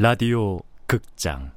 라디오 극장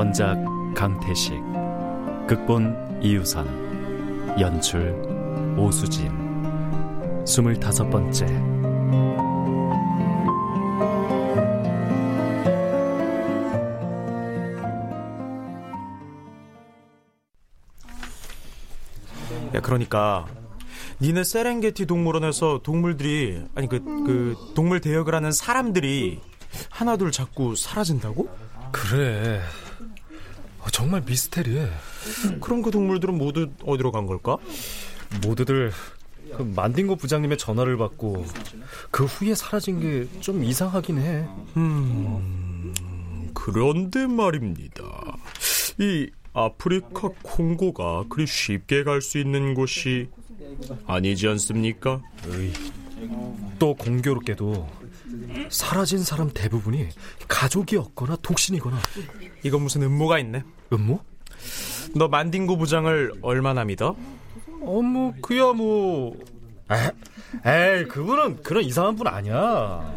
원작 강태식 극본 이유선 연출 오수진 스물다섯 번째 야 그러니까 니네 세렝게티 동물원에서 동물들이 아니 그, 그 동물 대역을 하는 사람들이 하나둘 자꾸 사라진다고? 그래. 어, 정말 미스테리해. 그럼 그 동물들은 모두 어디로 간 걸까? 모두들 그 만딩고 부장님의 전화를 받고 그 후에 사라진 게 좀 이상하긴 해. 음, 그런데 말입니다. 이 아프리카 콩고가 그리 쉽게 갈 수 있는 곳이 아니지 않습니까? 으이. 또 공교롭게도 사라진 사람 대부분이 가족이었거나 독신이거나 이건 무슨 음모가 있네. 음모? 너 만딩고 부장을 얼마나 믿어? 어뭐 그야 뭐 에, 에이 그분은 그런 이상한 분 아니야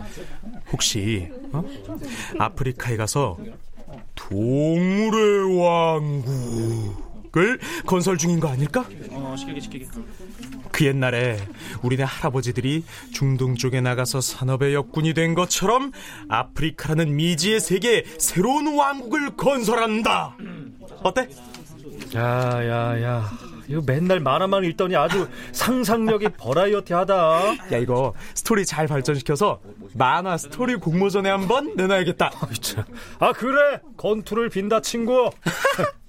혹시 어? 아프리카에 가서 동물의 왕국 을 건설 중인 거 아닐까? 어, 시키게 시키게. 그 옛날에 우리네 할아버지들이 중동 쪽에 나가서 산업의 역군이 된 것처럼 아프리카라는 미지의 세계에 새로운 왕국을 건설한다. 어때? 야 야 야 이거 맨날 만화만 읽더니 아주 상상력이 variety하다 야 이거 스토리 잘 발전시켜서 만화 스토리 공모전에 한번 내놔야겠다. 아 그래 건투를 빈다 친구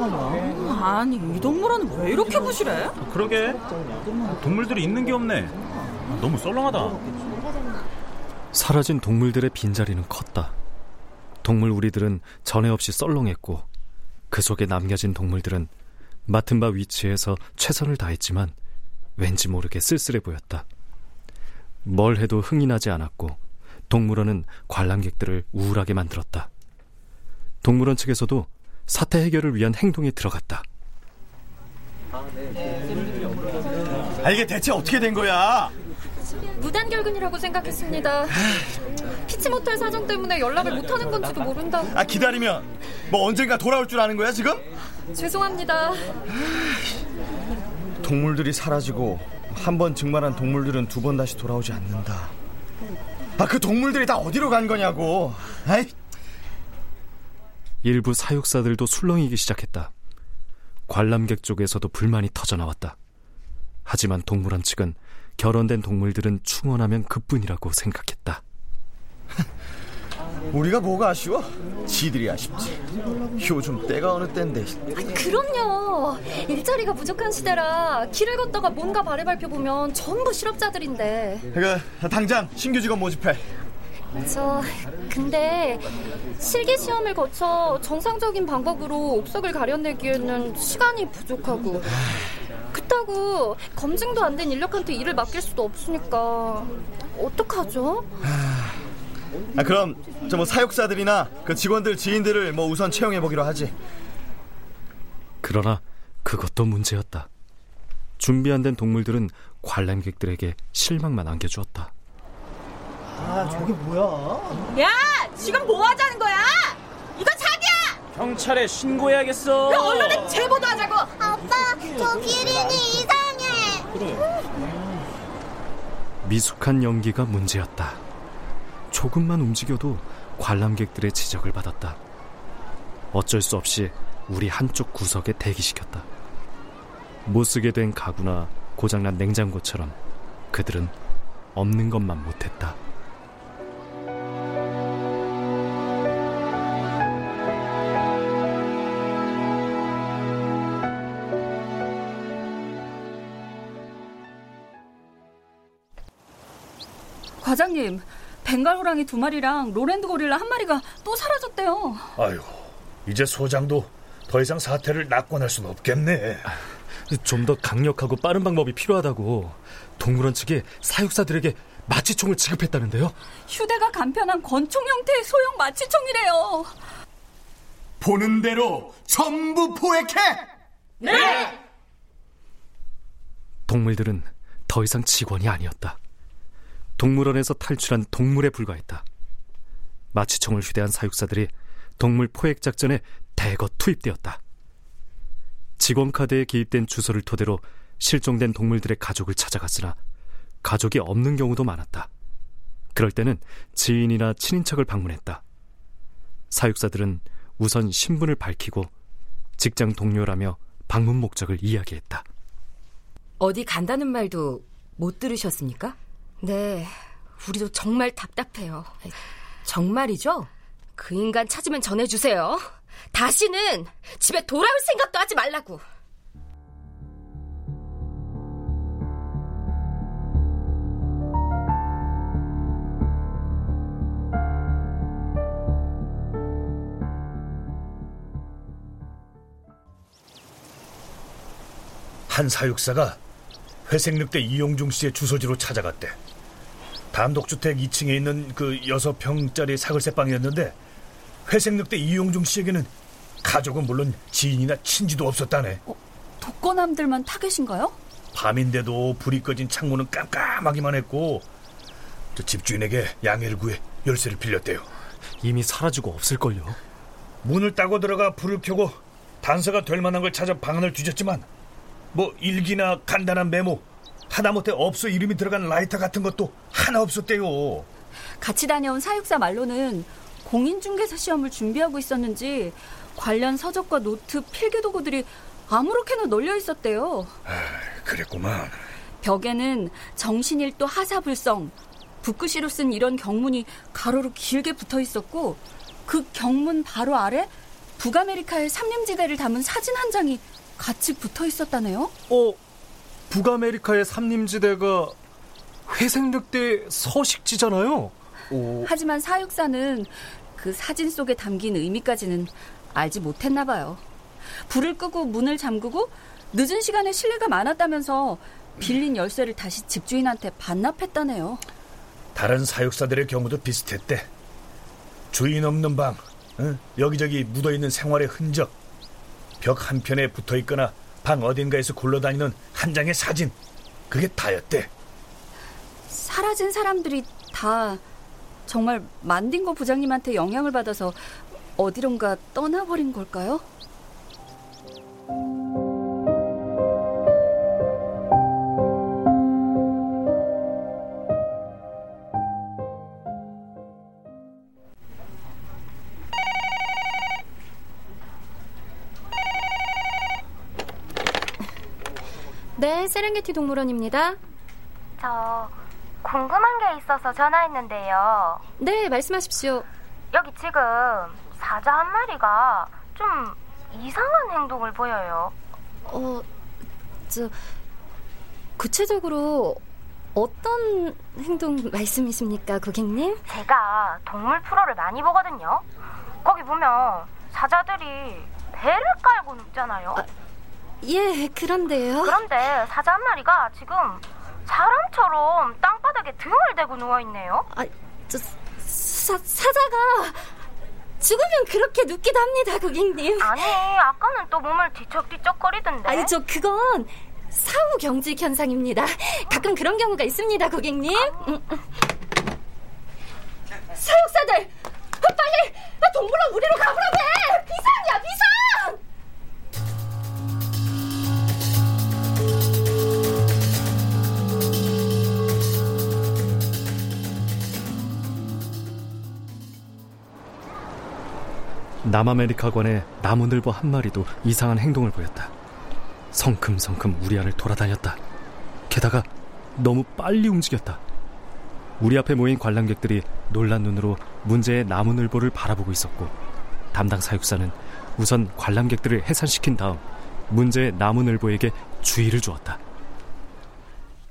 아니 이 동물원은 왜 이렇게 부실해? 그러게. 동물들이 있는 게 없네. 너무 썰렁하다. 사라진 동물들의 빈자리는 컸다. 동물 우리들은 전에 없이 썰렁했고 그 속에 남겨진 동물들은 맡은 바 위치에서 최선을 다했지만 왠지 모르게 쓸쓸해 보였다. 뭘 해도 흥이 나지 않았고 동물원은 관람객들을 우울하게 만들었다. 동물원 측에서도 사태 해결을 위한 행동에 들어갔다. 아, 이게 대체 어떻게 된 거야? 무단 결근이라고 생각했습니다. 피치 못할 사정 때문에 연락을 못하는 건지도 모른다. 아, 기다리면 뭐 언젠가 돌아올 줄 아는 거야, 지금? 죄송합니다. 동물들이 사라지고 한 번 증발한 동물들은 두 번 다시 돌아오지 않는다. 아, 그 동물들이 다 어디로 간 거냐고. 아이, 일부 사육사들도 술렁이기 시작했다. 관람객 쪽에서도 불만이 터져 나왔다. 하지만 동물원 측은 결혼된 동물들은 충원하면 그뿐이라고 생각했다. 우리가 뭐가 아쉬워? 지들이 아쉽지. 요즘 때가 어느 때인데. 그럼요. 일자리가 부족한 시대라 길을 걷다가 뭔가 발해발표 보면 전부 실업자들인데. 그 당장 신규 직원 모집해. 저 근데 실기 시험을 거쳐 정상적인 방법으로 옥석을 가려내기에는 시간이 부족하고 그렇다고 검증도 안 된 인력한테 일을 맡길 수도 없으니까 어떡하죠? 아, 그럼 저 뭐 사육사들이나 그 직원들 지인들을 뭐 우선 채용해 보기로 하지. 그러나 그것도 문제였다. 준비 안 된 동물들은 관람객들에게 실망만 안겨주었다. 아, 저게 뭐야? 야 지금 뭐 하자는 거야? 이거 사기야! 경찰에 신고해야겠어. 야, 언론에 제보도 하자고! 아빠, 저 기린이 이상해. 미숙한 연기가 문제였다. 조금만 움직여도 관람객들의 지적을 받았다. 어쩔 수 없이 우리 한쪽 구석에 대기시켰다. 못 쓰게 된 가구나 고장난 냉장고처럼 그들은 없는 것만 못했다. 과장님, 벵갈 호랑이 두 마리랑 로랜드 고릴라 한 마리가 또 사라졌대요. 아이고, 이제 소장도 더 이상 사태를 낙관할 수는 없겠네. 좀 더 강력하고 빠른 방법이 필요하다고 동물원 측이 사육사들에게 마취총을 지급했다는데요. 휴대가 간편한 권총 형태의 소형 마취총이래요. 보는 대로 전부 포획해! 네! 동물들은 더 이상 직원이 아니었다. 동물원에서 탈출한 동물에 불과했다. 마취총을 휴대한 사육사들이 동물 포획 작전에 대거 투입되었다. 직원 카드에 기입된 주소를 토대로 실종된 동물들의 가족을 찾아갔으나 가족이 없는 경우도 많았다. 그럴 때는 지인이나 친인척을 방문했다. 사육사들은 우선 신분을 밝히고 직장 동료라며 방문 목적을 이야기했다. 어디 간다는 말도 못 들으셨습니까? 네, 우리도 정말 답답해요. 정말이죠? 그 인간 찾으면 전해주세요. 다시는 집에 돌아올 생각도 하지 말라고. 한 사육사가 회색늑대 이용중 씨의 주소지로 찾아갔대. 단독주택 2층에 있는 그 6평짜리 사글세 방이었는데 회색늑대 이용중 씨에게는 가족은 물론 지인이나 친지도 없었다네. 어, 독거남들만 타겟인가요? 밤인데도 불이 꺼진 창문은 깜깜하기만 했고 저 집주인에게 양해를 구해 열쇠를 빌렸대요. 이미 사라지고 없을걸요. 문을 따고 들어가 불을 켜고 단서가 될 만한 걸 찾아 방안을 뒤졌지만 뭐 일기나 간단한 메모 하다못해 업소 이름이 들어간 라이터 같은 것도 하나 없었대요. 같이 다녀온 사육사 말로는 공인중개사 시험을 준비하고 있었는지 관련 서적과 노트, 필기 도구들이 아무렇게나 널려 있었대요. 아, 그랬구만. 벽에는 정신일도 하사불성, 붓글씨로 쓴 이런 경문이 가로로 길게 붙어 있었고 그 경문 바로 아래 북아메리카의 삼림지대를 담은 사진 한 장이 같이 붙어 있었다네요. 어, 북아메리카의 삼림지대가 회색늑대 서식지잖아요. 오. 하지만 사육사는 그 사진 속에 담긴 의미까지는 알지 못했나 봐요. 불을 끄고 문을 잠그고 늦은 시간에 실례가 많았다면서 빌린 열쇠를 다시 집주인한테 반납했다네요. 다른 사육사들의 경우도 비슷했대. 주인 없는 방, 응? 여기저기 묻어있는 생활의 흔적, 벽 한편에 붙어 있거나 방 어딘가에서 굴러다니는 한 장의 사진. 그게 다였대. 사라진 사람들이 다 정말 만딩고 부장님한테 영향을 받아서 어디론가 떠나버린 걸까요? 네, 세렝게티 동물원입니다. 저 궁금한 게 있어서 전화했는데요. 네, 말씀하십시오. 여기 지금 사자 한 마리가 좀 이상한 행동을 보여요. 어, 저 구체적으로 어떤 행동 말씀이십니까, 고객님? 제가 동물 프로를 많이 보거든요. 거기 보면 사자들이 배를 깔고 눕잖아요. 아, 예, 그런데요. 그런데 사자 한 마리가 지금 사람처럼 땅바닥에 등을 대고 누워 있네요. 아, 저 사, 사자가 죽으면 그렇게 눕기도 합니다, 고객님. 아니, 아까는 또 몸을 뒤척뒤척거리던데. 아니, 저 그건 사후 경직 현상입니다. 가끔 그런 경우가 있습니다, 고객님. 음. 사육사들, 빨리 동물원 우리로 가보라고 해. 비상이야, 비상. 남아메리카관의 나무늘보 한 마리도 이상한 행동을 보였다. 성큼성큼 우리 안을 돌아다녔다. 게다가 너무 빨리 움직였다. 우리 앞에 모인 관람객들이 놀란 눈으로 문제의 나무늘보를 바라보고 있었고 담당 사육사는 우선 관람객들을 해산시킨 다음 문제의 나무늘보에게 주의를 주었다.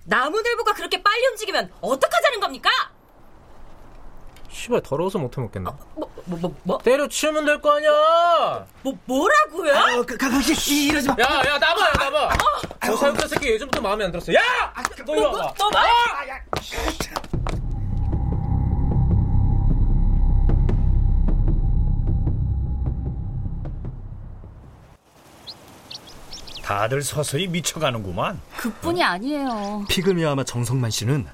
나무늘보가 그렇게 빨리 움직이면 어떡하자는 겁니까? 씨발 더러워서 못 해 먹겠네. 어, 뭐, 뭐, 뭐, 뭐? 때려치우면 될 거 아니야. 뭐 뭐라고요? 아, 가, 가, 이, 이러지 마. 야, 야, 나봐, 야, 나봐. 어, 저 사육사 새끼 예전부터 마음에 안 들었어. 야, 아, 너 이리 와봐. 너 봐. 아, 야. 다들 서서히 미쳐가는구만. 그뿐이 아니에요. 피그미아마 정성만 씨는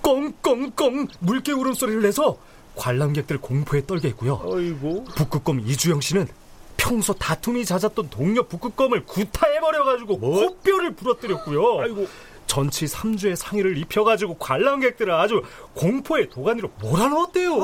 꽁꽁꽁 물개 울음소리를 내서 관람객들 공포에 떨게 했고요. 어이고. 북극곰 이주영 씨는 평소 다툼이 잦았던 동료 북극곰을 구타해버려가지고 뭐? 코뼈를 부러뜨렸고요. 아이고. 전치 3주의 상의를 입혀가지고 관람객들을 아주 공포의 도가니로 몰아넣었대요.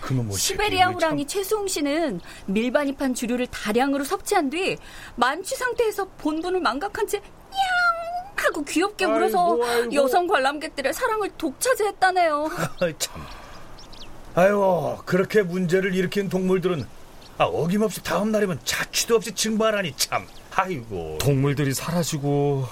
그놈 시베리아 호랑이 최수홍 씨는 밀반입한 주류를 다량으로 섭취한 뒤 만취 상태에서 본분을 망각한 채 냥 하고 귀엽게 물어서 아이고, 아이고. 여성 관람객들의 사랑을 독차지했다네요. 참. 아유, 그렇게 문제를 일으킨 동물들은 아, 어김없이 다음 날이면 자취도 없이 증발하니 참. 아이고. 동물들이 사라지고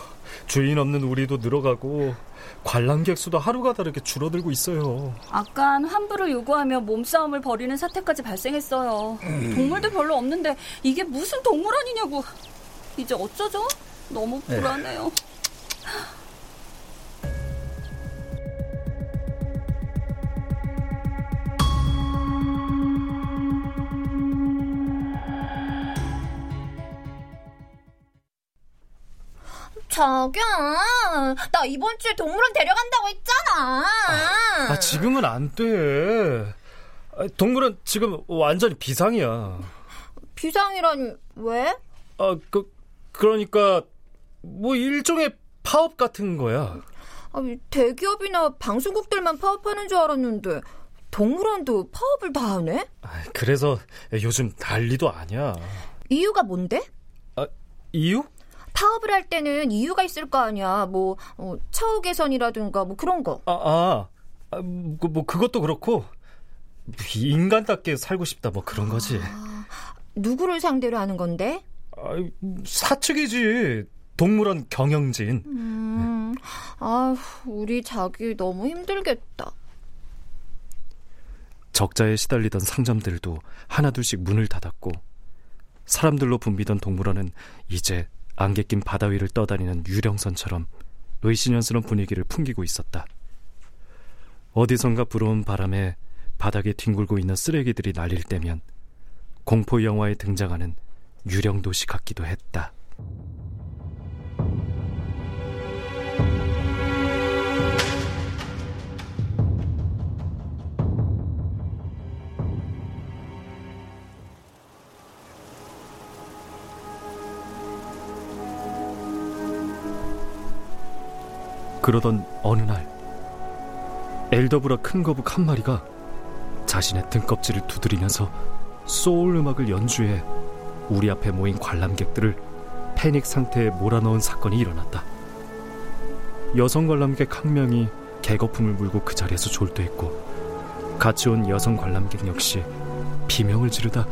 주인 없는 우리도 늘어가고 관람객 수도 하루가 다르게 줄어들고 있어요. 아깐 환불을 요구하며 몸싸움을 벌이는 사태까지 발생했어요. 음. 동물들 별로 없는데 이게 무슨 동물원이냐고. 이제 어쩌죠? 너무 네. 불안해요. 네. 자기야, 나 이번 주에 동물원 데려간다고 했잖아. 아, 아 지금은 안 돼. 동물원 지금 완전히 비상이야. 비상이라니 왜? 아, 그 그러니까 뭐 일종의 파업 같은 거야. 아, 대기업이나 방송국들만 파업하는 줄 알았는데 동물원도 파업을 다 하네? 아, 그래서 요즘 난리도 아니야. 이유가 뭔데? 아, 이유? 파업을 할 때는 이유가 있을 거 아니야. 뭐 어, 처우 개선이라든가 뭐 그런 거. 아, 아, 아 뭐, 뭐 그것도 그렇고 인간답게 살고 싶다 뭐 그런 거지. 아, 누구를 상대로 하는 건데? 아, 사측이지. 동물원 경영진. 음, 아, 우리 자기 너무 힘들겠다. 적자에 시달리던 상점들도 하나둘씩 문을 닫았고 사람들로 붐비던 동물원은 이제 안개 낀 바다 위를 떠다니는 유령선처럼 의신연스러운 분위기를 풍기고 있었다. 어디선가 불어온 바람에 바닥에 뒹굴고 있는 쓰레기들이 날릴 때면 공포 영화에 등장하는 유령 도시 같기도 했다. 그러던 어느 날 엘더브라 큰 거북 한 마리가 자신의 등껍질을 두드리면서 소울 음악을 연주해 우리 앞에 모인 관람객들을 패닉 상태에 몰아넣은 사건이 일어났다. 여성 관람객 한 명이 개거품을 물고 그 자리에서 졸도했고 같이 온 여성 관람객 역시 비명을 지르다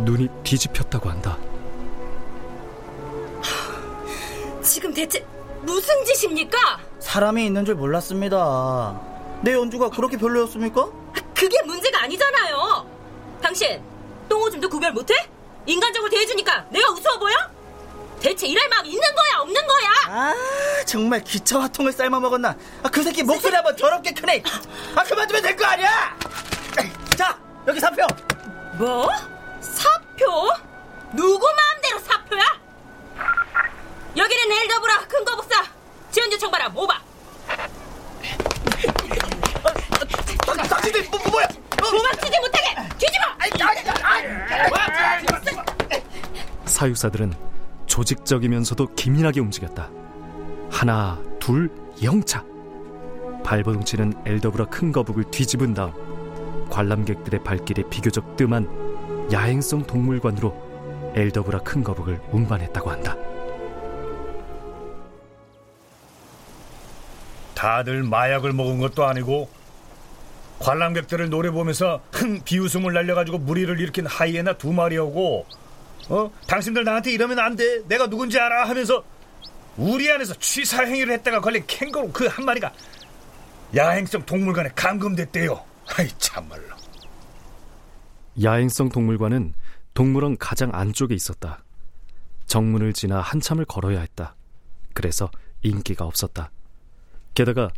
눈이 뒤집혔다고 한다. 지금 대체 무슨 짓입니까? 사람이 있는 줄 몰랐습니다. 내 연주가 그렇게 별로였습니까? 그게 문제가 아니잖아요. 당신 똥오줌도 구별 못해? 인간적으로 대해주니까 내가 우스워 보여? 대체 일할 마음 있는 거야 없는 거야? 아 정말 기차 화통을 삶아 먹었나? 아, 그 새끼 목소리 한번 더럽게 크네. 아 그만 두면 될 거 아니야? 자 여기 사표. 뭐? 사표? 누구 마음대로 사표야? 여기는 엘더브라 큰거 복사 지원 요청 바라 모바. 당신들 뭐, 뭐, 뭐야? 도망치지 못하게 뒤집어! 사육사들은 조직적이면서도 기민하게 움직였다. 하나 둘 영차. 발버둥치는 엘더브라 큰 거북을 뒤집은 다음 관람객들의 발길에 비교적 뜸한 야행성 동물관으로 엘더브라 큰 거북을 운반했다고 한다. 다들 마약을 먹은 것도 아니고 관람객들을 노래 보면서 흥 비웃음을 날려가지고 무리를 일으킨 하이에나 두 마리하고 어? 당신들 나한테 이러면 안 돼. 내가 누군지 알아? 하면서 우리 안에서 취사 행위를 했다가 걸린 캥거루 그 한 마리가 야행성 동물관에 감금됐대요. 아이 참말로. 야행성 동물관은 동물원 가장 안쪽에 있었다. 정문을 지나 한참을 걸어야 했다. 그래서 인기가 없었다 게다가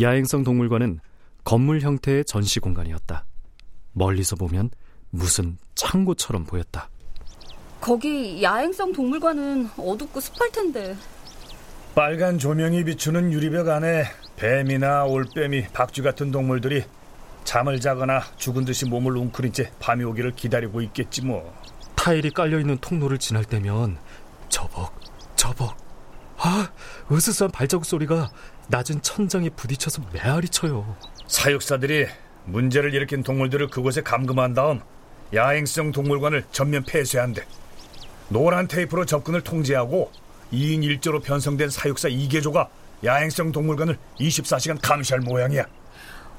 야행성 동물관은 건물 형태의 전시 공간이었다. 멀리서 보면 무슨 창고처럼 보였다. 거기 야행성 동물관은 어둡고 습할 텐데. 빨간 조명이 비추는 유리벽 안에 뱀이나 올빼미, 박쥐 같은 동물들이 잠을 자거나 죽은 듯이 몸을 웅크린 채 밤이 오기를 기다리고 있겠지 뭐. 타일이 깔려있는 통로를 지날 때면 저벅, 저벅. 아, 으스스한 발자국 소리가 낮은 천장에 부딪혀서 메아리 쳐요. 사육사들이 문제를 일으킨 동물들을 그곳에 감금한 다음 야행성 동물관을 전면 폐쇄한대. 노란 테이프로 접근을 통제하고 2인 1조로 편성된 사육사 2개조가 야행성 동물관을 24시간 감시할 모양이야.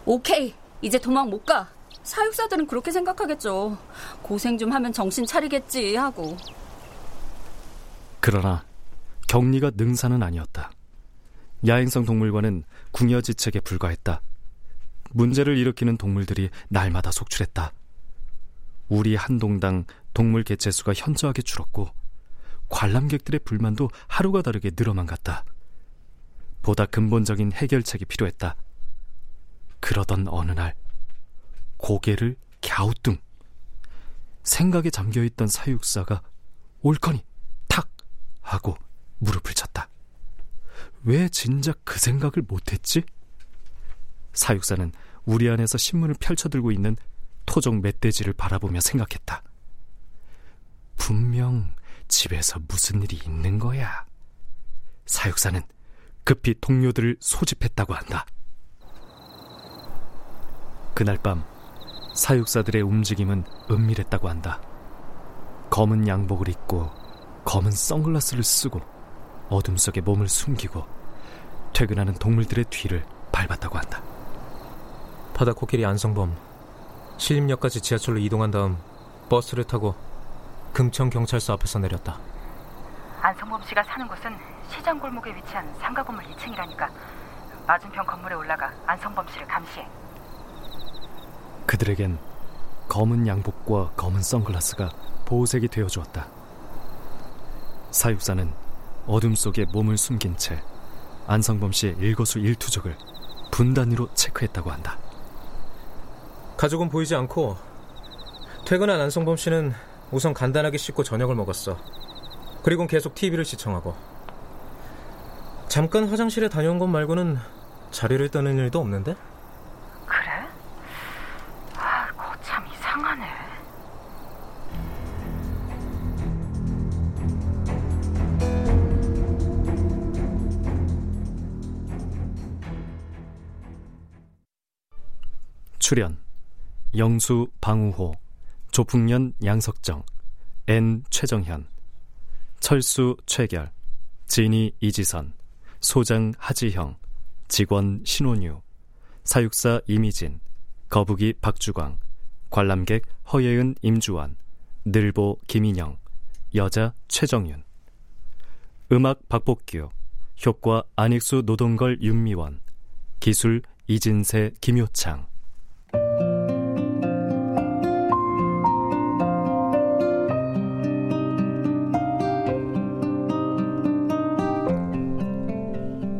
오케이. 이제 도망 못 가. 사육사들은 그렇게 생각하겠죠. 고생 좀 하면 정신 차리겠지 하고. 그러나 격리가 능사는 아니었다. 야행성 동물관은 궁여지책에 불과했다. 문제를 일으키는 동물들이 날마다 속출했다. 우리 한 동당 동물 개체수가 현저하게 줄었고 관람객들의 불만도 하루가 다르게 늘어만 갔다. 보다 근본적인 해결책이 필요했다. 그러던 어느 날 고개를 갸우뚱 생각에 잠겨있던 사육사가 올커니 탁 하고 무릎을 쳤다. 왜 진작 그 생각을 못했지? 사육사는 우리 안에서 신문을 펼쳐들고 있는 토종 멧돼지를 바라보며 생각했다. 분명 집에서 무슨 일이 있는 거야. 사육사는 급히 동료들을 소집했다고 한다. 그날 밤 사육사들의 움직임은 은밀했다고 한다. 검은 양복을 입고 검은 선글라스를 쓰고 어둠 속에 몸을 숨기고 퇴근하는 동물들의 뒤를 밟았다고 한다. 바다 코끼리 안성범 신림역까지 지하철로 이동한 다음 버스를 타고 금천 경찰서 앞에서 내렸다. 안성범 씨가 사는 곳은 시장 골목에 위치한 상가 건물 2층이라니까 맞은편 건물에 올라가 안성범 씨를 감시해. 그들에겐 검은 양복과 검은 선글라스가 보호색이 되어 주었다. 사육사는 어둠 속에 몸을 숨긴 채 안성범 씨의 일거수 일투족을 분단위로 체크했다고 한다. 가족은 보이지 않고 퇴근한 안성범 씨는 우선 간단하게 씻고 저녁을 먹었어. 그리고 계속 TV를 시청하고 잠깐 화장실에 다녀온 것 말고는 자리를 떠는 일도 없는데? 출연 영수 방우호 조풍년 양석정 N 최정현 철수 최결 진이 이지선 소장 하지형 직원 신원유 사육사 이미진 거북이 박주광 관람객 허예은 임주원 늘보 김인영 여자 최정윤. 음악 박복규 효과 안익수 노동걸 윤미원 기술 이진세 김효창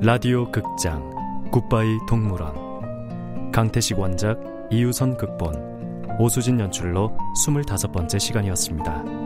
라디오 극장 굿바이 동물원 강태식 원작 이유선 극본 오수진 연출로 25번째 시간이었습니다.